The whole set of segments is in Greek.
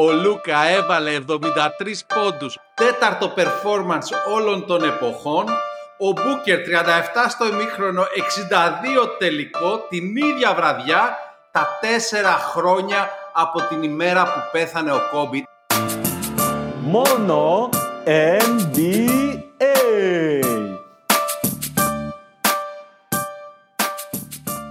Ο Λούκα έβαλε 73 πόντους, τέταρτο performance όλων των εποχών. Ο Μπούκερ 37 στο ημίχρονο, 62 τελικό, την ίδια βραδιά, τα τέσσερα χρόνια από την ημέρα που πέθανε ο Κόμπι. Μόνο NBA.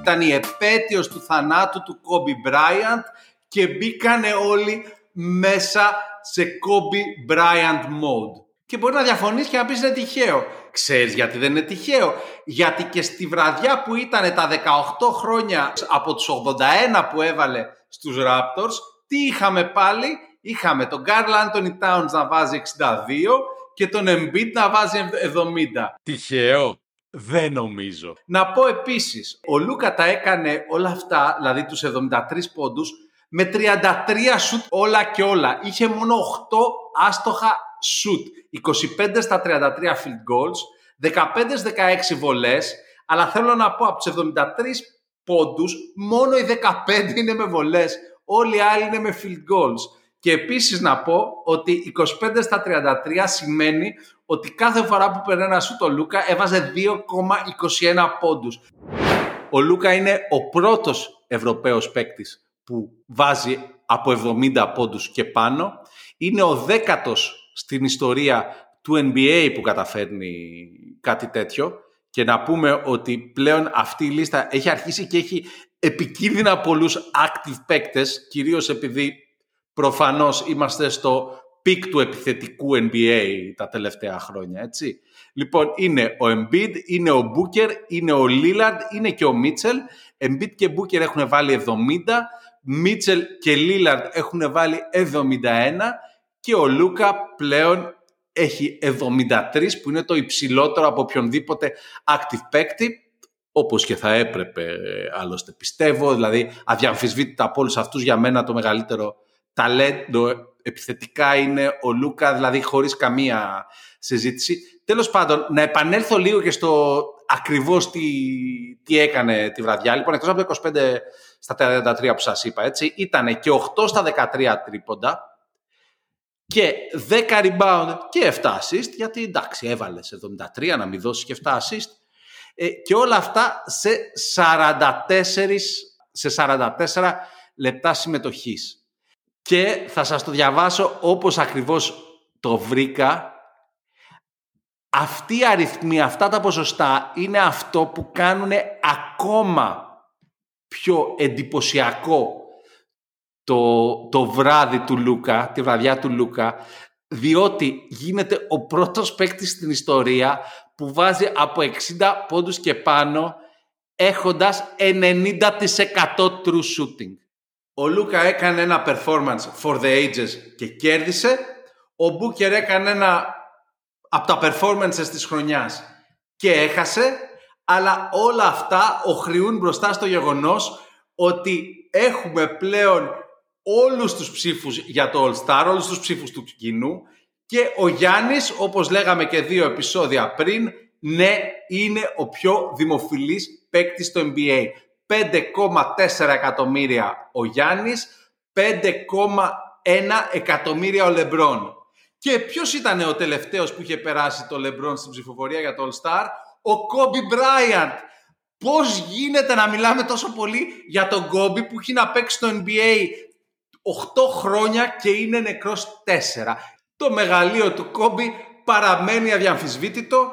Ήταν η επέτειος του θανάτου του Κόμπι Μπράιαντ και μπήκανε όλοι μέσα σε Kobe Bryant mode. Και μπορεί να διαφωνείς και να πεις είναι τυχαίο. Ξέρεις γιατί δεν είναι τυχαίο; Γιατί και στη βραδιά που ήταν τα 18 χρόνια από τους 81 που έβαλε στους Raptors, τι είχαμε πάλι; Είχαμε τον Carl Anthony Towns να βάζει 62 και τον Embiid να βάζει 70. Τυχαίο. Δεν νομίζω. Να πω επίσης, ο Λούκα τα έκανε όλα αυτά, δηλαδή τους 73 πόντους, με 33 σουτ όλα και όλα. Είχε μόνο 8 άστοχα σουτ. 25 στα 33 field goals, 15-16 βολές, αλλά θέλω να πω από τους 73 πόντους, μόνο οι 15 είναι με βολές, όλοι οι άλλοι είναι με field goals. Και επίσης να πω ότι 25 στα 33 σημαίνει ότι κάθε φορά που παίρνει ένα σουτ ο Λούκα έβαζε 2,21 πόντους. Ο Λούκα είναι ο πρώτος Ευρωπαίος παίκτης που βάζει από 70 πόντους και πάνω. Είναι ο δέκατος στην ιστορία του NBA που καταφέρνει κάτι τέτοιο και να πούμε ότι πλέον αυτή η λίστα έχει αρχίσει και έχει επικίνδυνα πολλούς active παίκτες, κυρίως επειδή προφανώς είμαστε στο peak του επιθετικού NBA τα τελευταία χρόνια, έτσι. Λοιπόν, είναι ο Embiid, είναι ο Booker, είναι ο Lillard, είναι και ο Mitchell. Embiid και Booker έχουν βάλει 70, Μίτσελ και Λίλαρντ έχουν βάλει 71 και ο Λούκα πλέον έχει 73 που είναι το υψηλότερο από οποιονδήποτε active παίκτη όπως και θα έπρεπε άλλωστε πιστεύω, δηλαδή αδιαμφισβήτητα από όλους αυτούς για μένα το μεγαλύτερο ταλέντο επιθετικά είναι ο Λούκα, δηλαδή χωρίς καμία συζήτηση. Τέλος πάντων, να επανέλθω λίγο και στο ακριβώς τι, τι έκανε τη βραδιά. Λοιπόν, εκτός από το 25 στα 33 που σας είπα, έτσι, ήταν και 8 στα 13 τρίποντα και 10 rebound και 7 assist, γιατί εντάξει έβαλες σε 73 να μην δώσεις και 7 assist ε, και όλα αυτά σε 44, σε 44 λεπτά συμμετοχής. Και θα σας το διαβάσω όπως ακριβώς το βρήκα. Αυτή η αριθμή, αυτά τα ποσοστά είναι αυτό που κάνουν ακόμα πιο εντυπωσιακό το, το βράδυ του Λούκα, τη βραδιά του Λούκα, διότι γίνεται ο πρώτος παίκτη στην ιστορία που βάζει από 60 πόντους και πάνω έχοντας 90% true shooting. Ο Λούκα έκανε ένα performance for the ages και κέρδισε. Ο Μπούκερ έκανε ένα από τα performances της χρονιάς και έχασε αλλά όλα αυτά οχριούν μπροστά στο γεγονός ότι έχουμε πλέον όλους τους ψήφους για το All Star, όλους τους ψήφους του κοινού και ο Γιάννης, όπως λέγαμε και δύο επεισόδια πριν, ναι, είναι ο πιο δημοφιλής παίκτη στο NBA. 5,4 εκατομμύρια ο Γιάννης, 5,1 εκατομμύρια ο Λεμπρόν. Και ποιος ήταν ο τελευταίος που είχε περάσει το Λεμπρόν στην ψηφοφορία για το All Star? ο Κόμπι Μπράιαντ. Πώς γίνεται να μιλάμε τόσο πολύ για τον Κόμπι που έχει να παίξει στο NBA 8 χρόνια και είναι νεκρός 4. Το μεγαλείο του Κόμπι παραμένει αδιαμφισβήτητο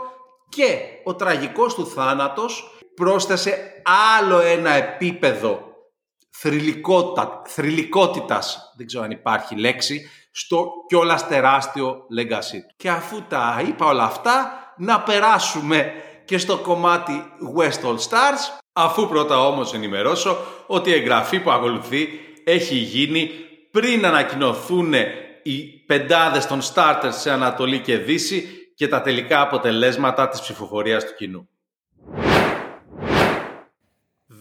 και ο τραγικός του θάνατος πρόσθεσε άλλο ένα επίπεδο θρηλυκότητα, θρηλυκότητας, δεν ξέρω αν υπάρχει λέξη, στο κιόλας τεράστιο legacy του. Και αφού τα είπα όλα αυτά, να περάσουμε και στο κομμάτι West All Stars, αφού πρώτα όμως ενημερώσω ότι η εγγραφή που ακολουθεί έχει γίνει πριν ανακοινωθούν οι πεντάδες των starters σε Ανατολή και Δύση και τα τελικά αποτελέσματα της ψηφοφορίας του κοινού.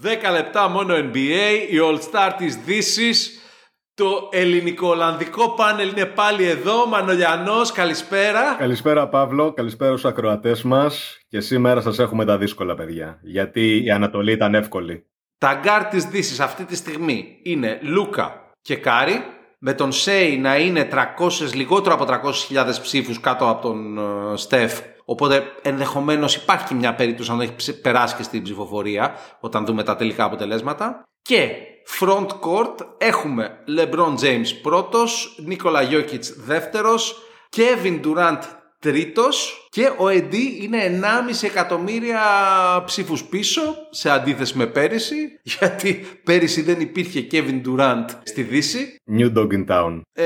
10 λεπτά μόνο NBA, η All Star της Δύσης το ελληνικό-ολλανδικό πάνελ είναι πάλι εδώ. Μανολιανός, καλησπέρα. Καλησπέρα Παύλο, καλησπέρα στους ακροατές μας. Και σήμερα σας έχουμε τα δύσκολα παιδιά, γιατί η Ανατολή ήταν εύκολη. Τα γκάρ της Δύσης αυτή τη στιγμή είναι Λούκα και Κάρι. με τον Σάι να είναι 300, λιγότερο από 300.000 ψήφους κάτω από τον ε, Στεφ Οπότε ενδεχομένως υπάρχει μια περίπτωση να έχει περάσει και στην ψηφοφορία όταν δούμε τα τελικά αποτελέσματα. Και front court έχουμε LeBron James πρώτος, Νίκολα Jokic δεύτερος, Kevin Durant τρίτος και ο AD είναι 1,5 εκατομμύρια ψήφους πίσω σε αντίθεση με πέρυσι γιατί πέρυσι δεν υπήρχε Kevin Durant στη Δύση. New Dog in Town. Ε,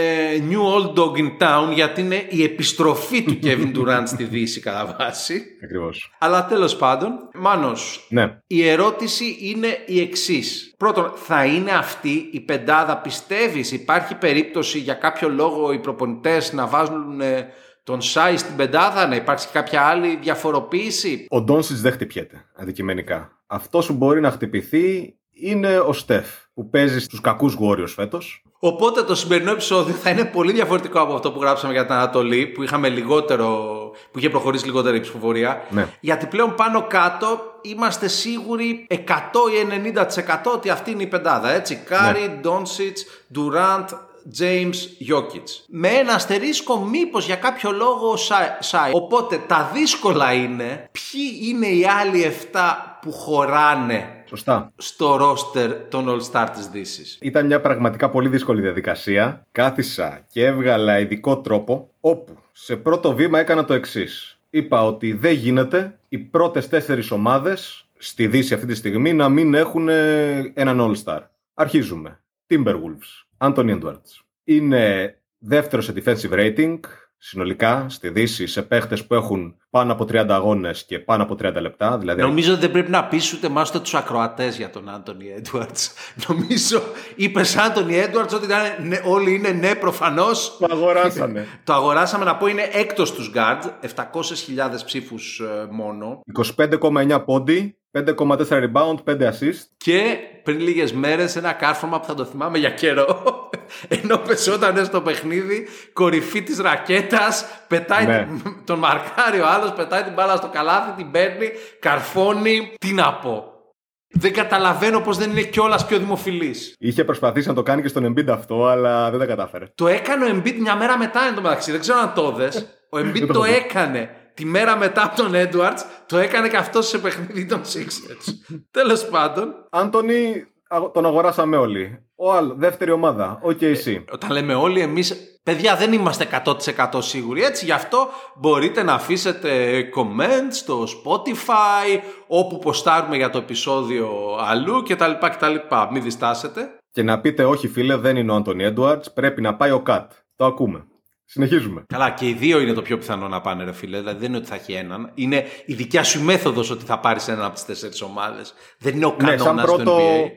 new Old Dog in Town γιατί είναι η επιστροφή του Kevin Durant στη Δύση κατά βάση. Ακριβώς. Αλλά τέλος πάντων, Μάνος, Ναι. η ερώτηση είναι η εξής. Πρώτον, θα είναι αυτή η πεντάδα, πιστεύεις, υπάρχει περίπτωση για κάποιο λόγο οι προπονητές να βάζουν ε, τον Σάι στην πεντάδα, να υπάρξει κάποια άλλη διαφοροποίηση; Ο Ντόνσιτς δεν χτυπιέται αντικειμενικά. Αυτό που μπορεί να χτυπηθεί είναι ο Στεφ που παίζει στους κακούς Warriors φέτος. Οπότε το σημερινό επεισόδιο θα είναι πολύ διαφορετικό από αυτό που γράψαμε για την Ανατολή, που είχαμε λιγότερο, που είχε προχωρήσει λιγότερη η ψηφοφορία. Ναι. Γιατί πλέον πάνω κάτω είμαστε σίγουροι 100 ή 90% ότι αυτή είναι η πεντάδα. Έτσι. Κάρι, Ντόνσιτς, Ντουράντ, James Jokic. Με ένα αστερίσκο μήπως για κάποιο λόγο ο Σάι- Σάι. Οπότε τα δύσκολα είναι ποιοι είναι οι άλλοι 7 που χωράνε Σωστά. στο ρόστερ των All Star της Δύσης. Ήταν μια πραγματικά πολύ δύσκολη διαδικασία. Κάθισα και έβγαλα ειδικό τρόπο όπου σε πρώτο βήμα έκανα το εξής. Είπα ότι δεν γίνεται οι πρώτες τέσσερις ομάδες στη Δύση αυτή τη στιγμή να μην έχουν ε, έναν All-Star. Αρχίζουμε. Timberwolves. Anthony Edwards. Είναι δεύτερος σε defensive rating συνολικά στη Δύση σε παίχτες που έχουν πάνω από 30 αγώνες και πάνω από 30 λεπτά. Δηλαδή Νομίζω ότι δεν πρέπει να πεις ούτε εμάς ούτε τους ακροατές για τον Άντωνι Έντουαρτς. Νομίζω είπες Άντωνι Έντουαρτς ότι ήταν, ναι, όλοι είναι ναι προφανώς. το αγοράσανε. Το αγοράσαμε να πω είναι έκτος τους guards, 700.000 ψήφους ε, μόνο. 25,9 πόντι, 5,4 rebound, 5 assist. Και πριν λίγες μέρες ένα κάρφωμα που θα το θυμάμαι για καιρό ενώ πεσόταν στο παιχνίδι κορυφή της ρακέτας πετάει Ναι. την- τον μαρκάρει ο άλλος πετάει την μπάλα στο καλάθι την παίρνει καρφώνει τι να πω δεν καταλαβαίνω πως δεν είναι κιόλας πιο δημοφιλής Είχε προσπαθήσει να το κάνει και στον Embiid αυτό, αλλά δεν τα κατάφερε. το έκανε ο Embiid μια μέρα μετά εν τω μεταξύ δεν ξέρω αν το δες ο Embiid Δεν το το έχω δει. έκανε τη μέρα μετά από τον Edwards το έκανε και αυτός σε παιχνίδι των Sixers τέλος πάντων Άντωνη, αγ- τον αγοράσαμε όλοι. Ο Αλ, δεύτερη ομάδα, ο KC. Όταν λέμε όλοι εμείς, παιδιά δεν είμαστε 100% σίγουροι έτσι, γι' αυτό μπορείτε να αφήσετε comment στο Spotify, όπου ποστάρουμε για το επεισόδιο αλλού κτλ. κτλ. Μην διστάσετε. Και να πείτε όχι φίλε, δεν είναι ο Άντωνι Edwards, πρέπει να πάει ο Κατ. Το ακούμε. Συνεχίζουμε. Καλά και οι δύο είναι το πιο πιθανό να πάνε ρε φίλε, δηλαδή δεν είναι ότι θα έχει έναν. Είναι η δικιά σου μέθοδος ότι θα πάρεις έναν από τις τέσσερις ομάδες. Δεν είναι ο Ναι, κανόνας σαν πρώτο, του NBA.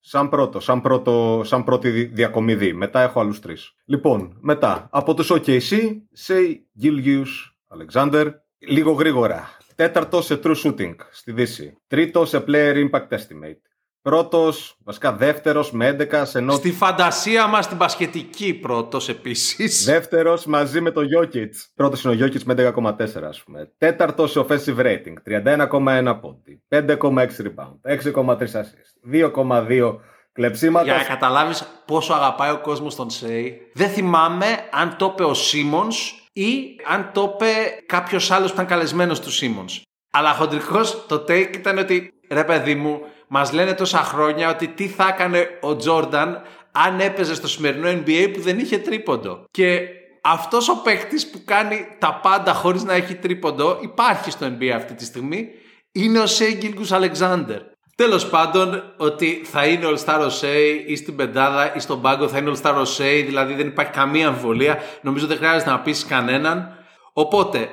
σαν πρώτο, σαν πρώτο, σαν πρώτη δι- διακομιδή. Μετά έχω άλλους τρεις. Λοιπόν, μετά, από τους OKC, Σέι, Gilgius, Alexander, λίγο γρήγορα. Τέταρτο σε true shooting στη Δύση. Τρίτο σε player impact estimate. Πρώτος, βασικά δεύτερος με 11 σε not Στη φαντασία μας την πασχετική πρώτος επίσης. Δεύτερος μαζί με το Jokic. Πρώτος είναι ο Jokic με 11,4 ας πούμε. Τέταρτος σε offensive rating. 31,1 πόντι. 5,6 rebound. 6,3 assist. 2,2 κλεψίματα. Για να καταλάβεις πόσο αγαπάει ο κόσμος τον Σέι. Δεν θυμάμαι αν το είπε ο Σίμονς ή αν το είπε κάποιος άλλος που ήταν καλεσμένος του Σίμονς. Αλλά χοντρικός το take ήταν ότι ρε παιδί μου μας λένε τόσα χρόνια ότι τι θα έκανε ο Τζόρνταν αν έπαιζε στο σημερινό NBA που δεν είχε τρίποντο. Και αυτός ο παίκτης που κάνει τα πάντα χωρίς να έχει τρίποντο υπάρχει στο NBA αυτή τη στιγμή είναι ο Σέι Γκίλγκους Αλεξάνδερ. Τέλος πάντων, ότι θα είναι All Star Osei ή στην πεντάδα ή στον πάγκο θα είναι All Star Osei, δηλαδή δεν υπάρχει καμία αμφιβολία. Νομίζω δεν χρειάζεται να πείσει κανέναν. Οπότε,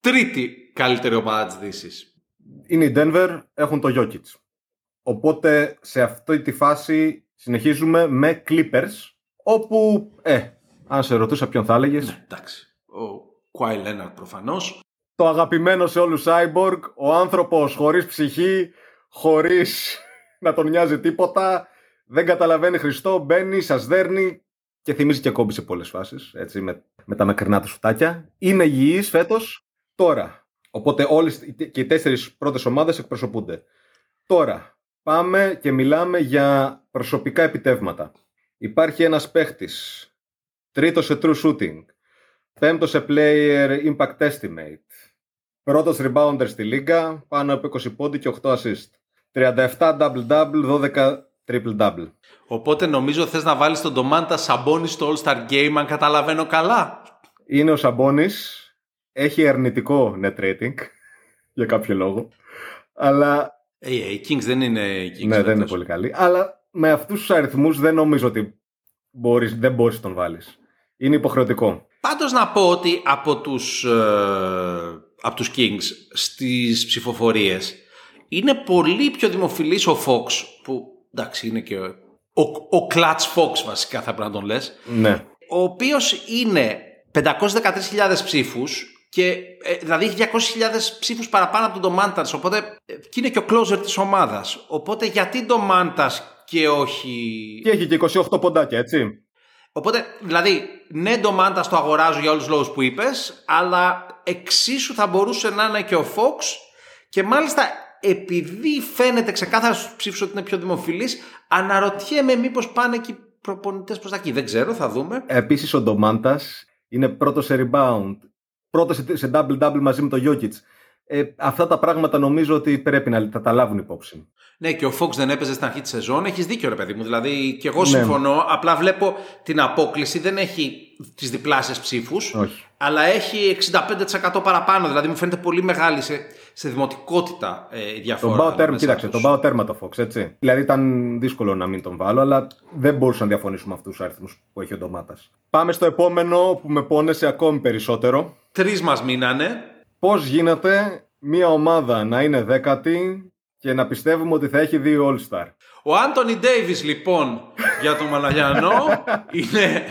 τρίτη καλύτερη ομάδα της Δύσης. Είναι η Denver, έχουν το Jokic. Οπότε σε αυτή τη φάση συνεχίζουμε με Clippers. Όπου, ε, αν σε ρωτούσα ποιον θα έλεγες. Εντάξει, ο Κουάι Λέναρτ προφανώς. Το αγαπημένο σε όλους Cyborg, ο άνθρωπος χωρίς ψυχή, χωρίς να τον νοιάζει τίποτα, δεν καταλαβαίνει Χριστό, μπαίνει, σας δέρνει και θυμίζει και κόμπι σε πολλές φάσεις, έτσι, με, με τα μακρινά του σουτάκια. Είναι υγιής φέτος, τώρα. Οπότε όλες και οι τέσσερις πρώτες ομάδες εκπροσωπούνται. Τώρα, πάμε και μιλάμε για προσωπικά επιτεύγματα. Υπάρχει ένας παίχτης Τρίτος σε true shooting. Πέμπτος σε player impact estimate. Πρώτος rebounder στη λίγα, πάνω από 20 πόντι και 8 assist. 37 double-double, 12 triple-double. Οπότε νομίζω θες να βάλεις τον Ντομάντα Σαμπόνι στο All-Star Game, αν καταλαβαίνω καλά. Είναι ο Σαμπόνης, έχει αρνητικό net rating, για κάποιο λόγο. Αλλά Ε, οι Kings δεν είναι οι Kings. ναι, δεν είναι φέτος. πολύ καλή. Αλλά με αυτούς τους αριθμούς δεν νομίζω ότι μπορείς, δεν μπορείς να τον βάλεις. Είναι υποχρεωτικό. Πάντως να πω ότι από τους, ε, από τους Kings στις ψηφοφορίες είναι πολύ πιο δημοφιλής ο Fox που εντάξει είναι και ο, ο, ο Clutch Fox βασικά θα πρέπει να τον λες Ναι. ο οποίος είναι 513.000 ψήφους και ε, δηλαδή έχει 200.000 ψήφους παραπάνω από τον Domantas οπότε ε, και είναι και ο closer της ομάδας οπότε γιατί Domantas και όχι Και έχει και 28 ποντάκια, έτσι. Οπότε, δηλαδή, ναι, Ντομάντας το αγοράζω για όλους τους λόγους που είπες, αλλά εξίσου θα μπορούσε να είναι και ο Fox και μάλιστα επειδή φαίνεται ξεκάθαρα στους ψήφους ότι είναι πιο δημοφιλής, αναρωτιέμαι μήπως πάνε και οι προπονητές προς τα εκεί. Δεν ξέρω, θα δούμε. Επίσης ο Ντομάντας είναι πρώτος σε rebound. Πρώτος σε- σε double-double μαζί με τον Jokic. Ε, αυτά τα πράγματα νομίζω ότι πρέπει να τα, τα λάβουν υπόψη. Ναι, και ο Fox δεν έπαιζε στην αρχή της σεζόν. Έχεις δίκιο, ρε παιδί μου. Δηλαδή, και εγώ Ναι. συμφωνώ. Απλά βλέπω την απόκληση. Δεν έχει τις διπλάσιες ψήφους. Όχι. αλλά έχει 65% παραπάνω. Δηλαδή μου φαίνεται πολύ μεγάλη σε, σε δημοτικότητα ε, η διαφορά. Τον πάω τέρμα, ανάμεσά κοίταξε, τους. τον πάω τέρμα το Fox, έτσι. Δηλαδή ήταν δύσκολο να μην τον βάλω, αλλά δεν μπορούσα να διαφωνήσω με αυτούς τους αριθμούς που έχει ο Ντομάτας. Πάμε στο επόμενο που με πόνεσε ακόμη περισσότερο. Τρεις μας μείνανε. Πώς γίνεται μια ομάδα να είναι δέκατη και να πιστεύουμε ότι θα έχει δύο All-Star; Ο Άντωνι Ντέιβις λοιπόν για τον Μαναλιανό είναι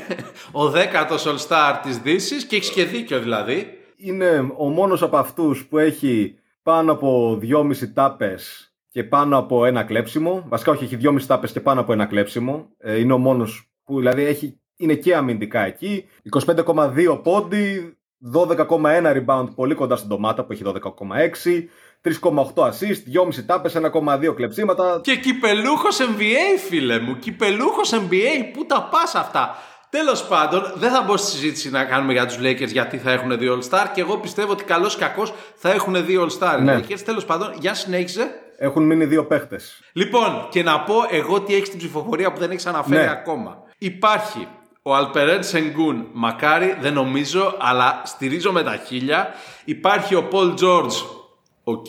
ο δέκατος All Star της Δύσης και έχει και δίκιο δηλαδή. είναι ο μόνος από αυτούς που έχει πάνω από 2,5 τάπες και πάνω από ένα κλέψιμο. Βασικά όχι, έχει 2,5 τάπες και πάνω από ένα κλέψιμο. Ε, είναι ο μόνος που δηλαδή έχει, είναι και αμυντικά εκεί. 25,2 πόντι, 12,1 rebound πολύ κοντά στην ντομάτα που έχει 12,6. 3,8 assist, 2,5 τάπες, 1,2 κλεψίματα. Και κυπελούχος NBA φίλε μου, κυπελούχος NBA, πού τα πας αυτά; Τέλος πάντων, δεν θα μπω στη συζήτηση να κάνουμε για τους Lakers γιατί θα έχουν δύο All Star και εγώ πιστεύω ότι καλώς ή κακώς θα έχουν δύο All Star. οι Ναι. Lakers, τέλος πάντων, για συνέχισε. Έχουν μείνει δύο παίχτες. Λοιπόν, και να πω εγώ τι έχει στην ψηφοφορία που δεν έχει αναφέρει Ναι. ακόμα. Υπάρχει ο Αλπερέν Σενγκούν, μακάρι, δεν νομίζω, αλλά στηρίζω με τα χίλια. Υπάρχει ο Πολ Τζόρτζ, οκ.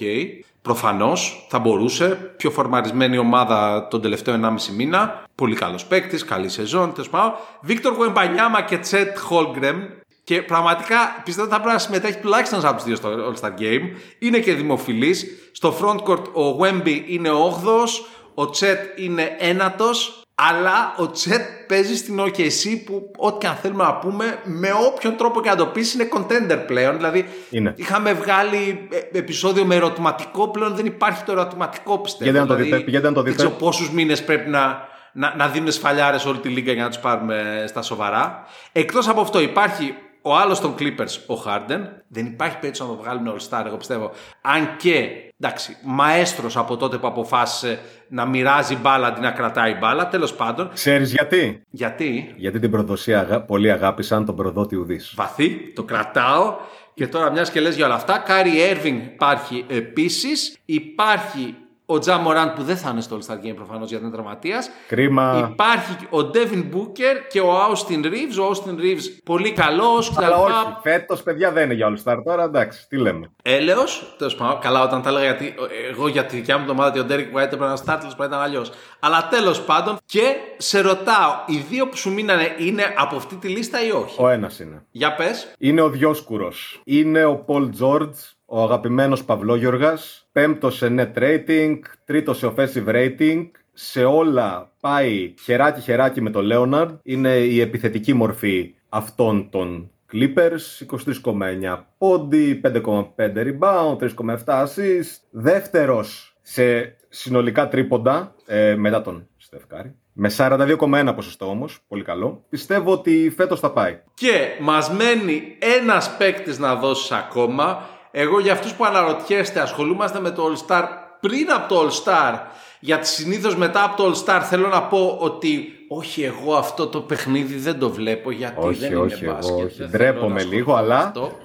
Προφανώς θα μπορούσε. Πιο φορμαρισμένη ομάδα τον τελευταίο 1,5 μήνα. Πολύ καλός παίκτης, καλή σεζόν. Τέλος πάντων. Βίκτορ Γουεμπανιάμα και Τσέτ Χόλγκρεμ. Και πραγματικά πιστεύω ότι θα πρέπει να συμμετέχει τουλάχιστον από τους δύο στο All Star Game. Είναι και δημοφιλής. Στο frontcourt ο Wemby είναι ο 8ο. Ο Τσέτ είναι ένατος. Αλλά ο Τσέτ παίζει στην OKC που ό,τι και αν θέλουμε να πούμε, με όποιον τρόπο και να το πεις, είναι contender πλέον. Δηλαδή, Είναι. είχαμε βγάλει ε, επεισόδιο με ερωτηματικό, πλέον δεν υπάρχει το ερωτηματικό πιστεύω. Πηγαίνετε να το Δηλαδή, δείτε, πηγαίνετε να το Δεν δείτε. ξέρω πόσους μήνες πρέπει να, να, να δίνουν σφαλιάρες όλη τη λίγα για να τους πάρουμε στα σοβαρά. Εκτός από αυτό, υπάρχει ο άλλος των Clippers, ο Harden. Δεν υπάρχει περίπτωση να το βγάλουν All Star, εγώ πιστεύω. Αν και, εντάξει, μαέστρος από τότε που αποφάσισε να μοιράζει μπάλα αντί να κρατάει μπάλα. Τέλος πάντων, Ξέρεις γιατί; γιατί; Γιατί την προδοσία αγα... πολύ αγάπησαν τον προδότη ουδείς. βαθύ, το κρατάω. Και τώρα μιας και λες για όλα αυτά, Κάρι Έρβινγκ υπάρχει επίσης. Υπάρχει ο Τζα Μοράν που δεν θα είναι στο All Star Game προφανώς γιατί είναι τραυματίας. Κρίμα. Υπάρχει ο Devin Booker και ο Austin Reeves. Ο Austin Reeves πολύ καλός. Αλλά κτλ. όχι, φέτος παιδιά δεν είναι για All Star τώρα, εντάξει, τι λέμε. Έλεος, τέλος πάντων, καλά όταν τα έλεγα γιατί εγώ για τη δικιά μου το ομάδα ότι ο Derek White έπρεπε να start, τέλος πάντων ήταν αλλιώς. Αλλά τέλος πάντων και σε ρωτάω, οι δύο που σου μείνανε είναι από αυτή τη λίστα ή όχι; Ο ένας είναι. Για πες. Είναι ο Διόσκουρος. Είναι ο Πολ Τζόρτζ, ο αγαπημένος Παυλόγιοργας. Πέμπτος σε net rating, τρίτος σε offensive rating. Σε όλα πάει χεράκι-χεράκι με τον Λέοναρντ. Είναι η επιθετική μορφή αυτών των Clippers. 23,9 πόντι, 5,5 rebound, 3,7 assist. Δεύτερος σε συνολικά τρίποντα ε, μετά τον Στεφκάρη. Με 42,1 ποσοστό όμως, πολύ καλό. Πιστεύω ότι φέτος θα πάει. Και μας μένει ένας παίκτης να δώσεις ακόμα. Εγώ για αυτούς που αναρωτιέστε ασχολούμαστε με το All Star πριν από το All Star. Γιατί συνήθως μετά από το All Star θέλω να πω ότι όχι εγώ αυτό το παιχνίδι δεν το βλέπω γιατί Όχι, δεν όχι, είναι εγώ μπάσκετ. όχι. δεν θέλω Ντρέπομαι να ασχοληθώ λίγο, με αλλά- αυτό.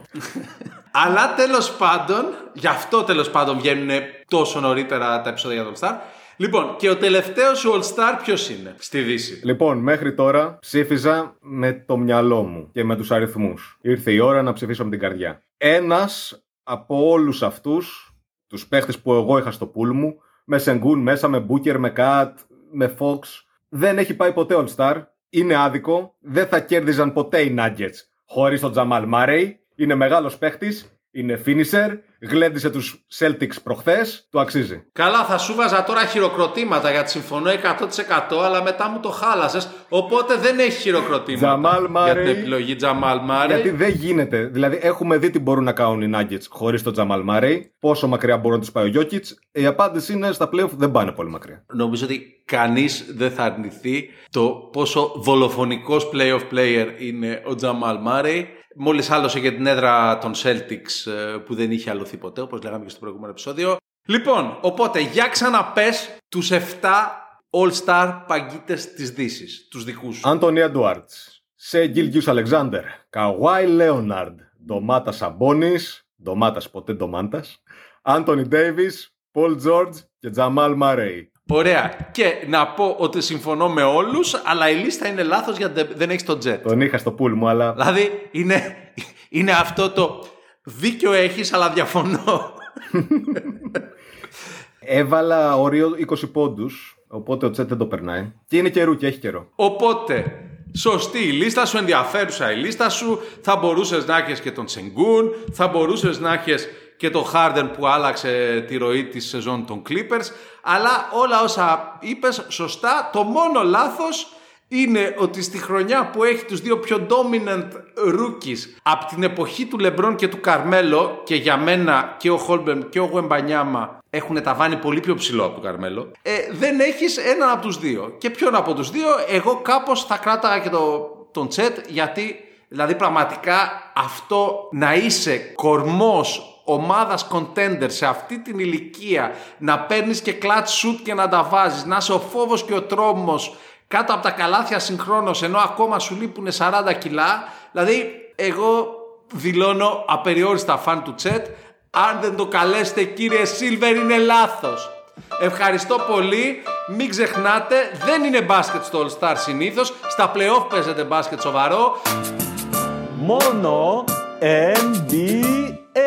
αλλά τέλος πάντων, γι' αυτό τέλος πάντων βγαίνουν τόσο νωρίτερα τα επεισόδια για το All Star. Λοιπόν, και ο τελευταίος σου All Star ποιος είναι στη Δύση; Λοιπόν, μέχρι τώρα ψήφιζα με το μυαλό μου και με τους αριθμούς. Ήρθε η ώρα να ψηφίσω με την καρδιά. Ένας από όλους αυτούς, τους παίχτες που εγώ είχα στο πουλ μου, με Σενγκούν μέσα, με Μπούκερ, με Κατ, με Fox, δεν έχει πάει ποτέ All Star. Είναι άδικο. Δεν θα κέρδιζαν ποτέ οι Nuggets χωρίς τον Τζαμάλ Μάρεϊ. Είναι μεγάλος παίχτης. Είναι finisher. Γλέντισε τους Celtics προχθές. Το αξίζει. Καλά, θα σου βάζα τώρα χειροκροτήματα γιατί συμφωνώ 100% αλλά μετά μου το χάλασες, οπότε δεν έχει χειροκροτήματα Τζαμάλ για την Murray. επιλογή Τζαμάλ Μάρεϊ. Γιατί δεν γίνεται. Δηλαδή, έχουμε δει τι μπορούν να κάνουν οι Nuggets χωρίς τον Τζαμάλ Μάρεϊ. Πόσο μακριά μπορεί να τους πάει ο Jokic. Η απάντηση είναι στα playoff δεν πάνε πολύ μακριά. Νομίζω ότι κανείς δεν θα αρνηθεί το πόσο δολοφονικός playoff player είναι ο Τζαμάλ Μάρεϊ. Μόλις άλωσε για την έδρα των Celtics ε, που δεν είχε αλωθεί ποτέ, όπως λέγαμε και στο προηγούμενο επεισόδιο. Λοιπόν, οπότε για ξαναπες τους 7 All-Star παγκίτες της Δύσης, τους δικούς σου. Άντωνι Έντουαρτ. Σε Γκίλ Αλεξάνδερ. Καουάι Λέοναρντ. Ντομάτα Σαμπόνι. Ντομάτας ποτέ ντομάτα. Άντωνι Ντέιβι. Πολ Τζόρτζ και Τζαμάλ Μάρεϊ. Ωραία. Και να πω ότι συμφωνώ με όλους, αλλά η λίστα είναι λάθος γιατί δεν έχεις το jet. Τον είχα στο πουλ μου, αλλά Δηλαδή είναι, είναι αυτό το δίκιο έχεις αλλά διαφωνώ. έβαλα όριο 20 πόντους. Οπότε ο Τσέτ δεν το περνάει. Και είναι καιρού και έχει καιρό. Οπότε, σωστή η λίστα σου, ενδιαφέρουσα η λίστα σου. Θα μπορούσες να έχεις και τον Σενγκούν, θα μπορούσες να έχεις και τον Χάρντεν που άλλαξε τη ροή της σεζόν των Clippers. Αλλά όλα όσα είπες σωστά, το μόνο λάθος είναι ότι στη χρονιά που έχει τους δύο πιο dominant rookies από την εποχή του Λεμπρόν και του Καρμέλο και για μένα και ο Χόλμπερν και ο Γουεμπανιάμα έχουν τα βάνει πολύ πιο ψηλό από τον Καρμέλο ε, δεν έχεις έναν από τους δύο και ποιον από τους δύο εγώ κάπως θα κράταγα και το, τον Τσέτ γιατί δηλαδή πραγματικά αυτό να είσαι κορμός ομάδας contender σε αυτή την ηλικία να παίρνεις και clutch shoot και να τα βάζεις να είσαι ο φόβος και ο τρόμος κάτω από τα καλάθια συγχρόνως ενώ ακόμα σου λείπουν 40 κιλά δηλαδή εγώ δηλώνω απεριόριστα φαν του Τσέτ αν δεν το καλέσετε κύριε Σίλβερ είναι λάθος Ευχαριστώ πολύ. Μην ξεχνάτε, δεν είναι μπάσκετ στο All Star συνήθως. Στα playoff παίζεται μπάσκετ σοβαρό. Μόνο NBA.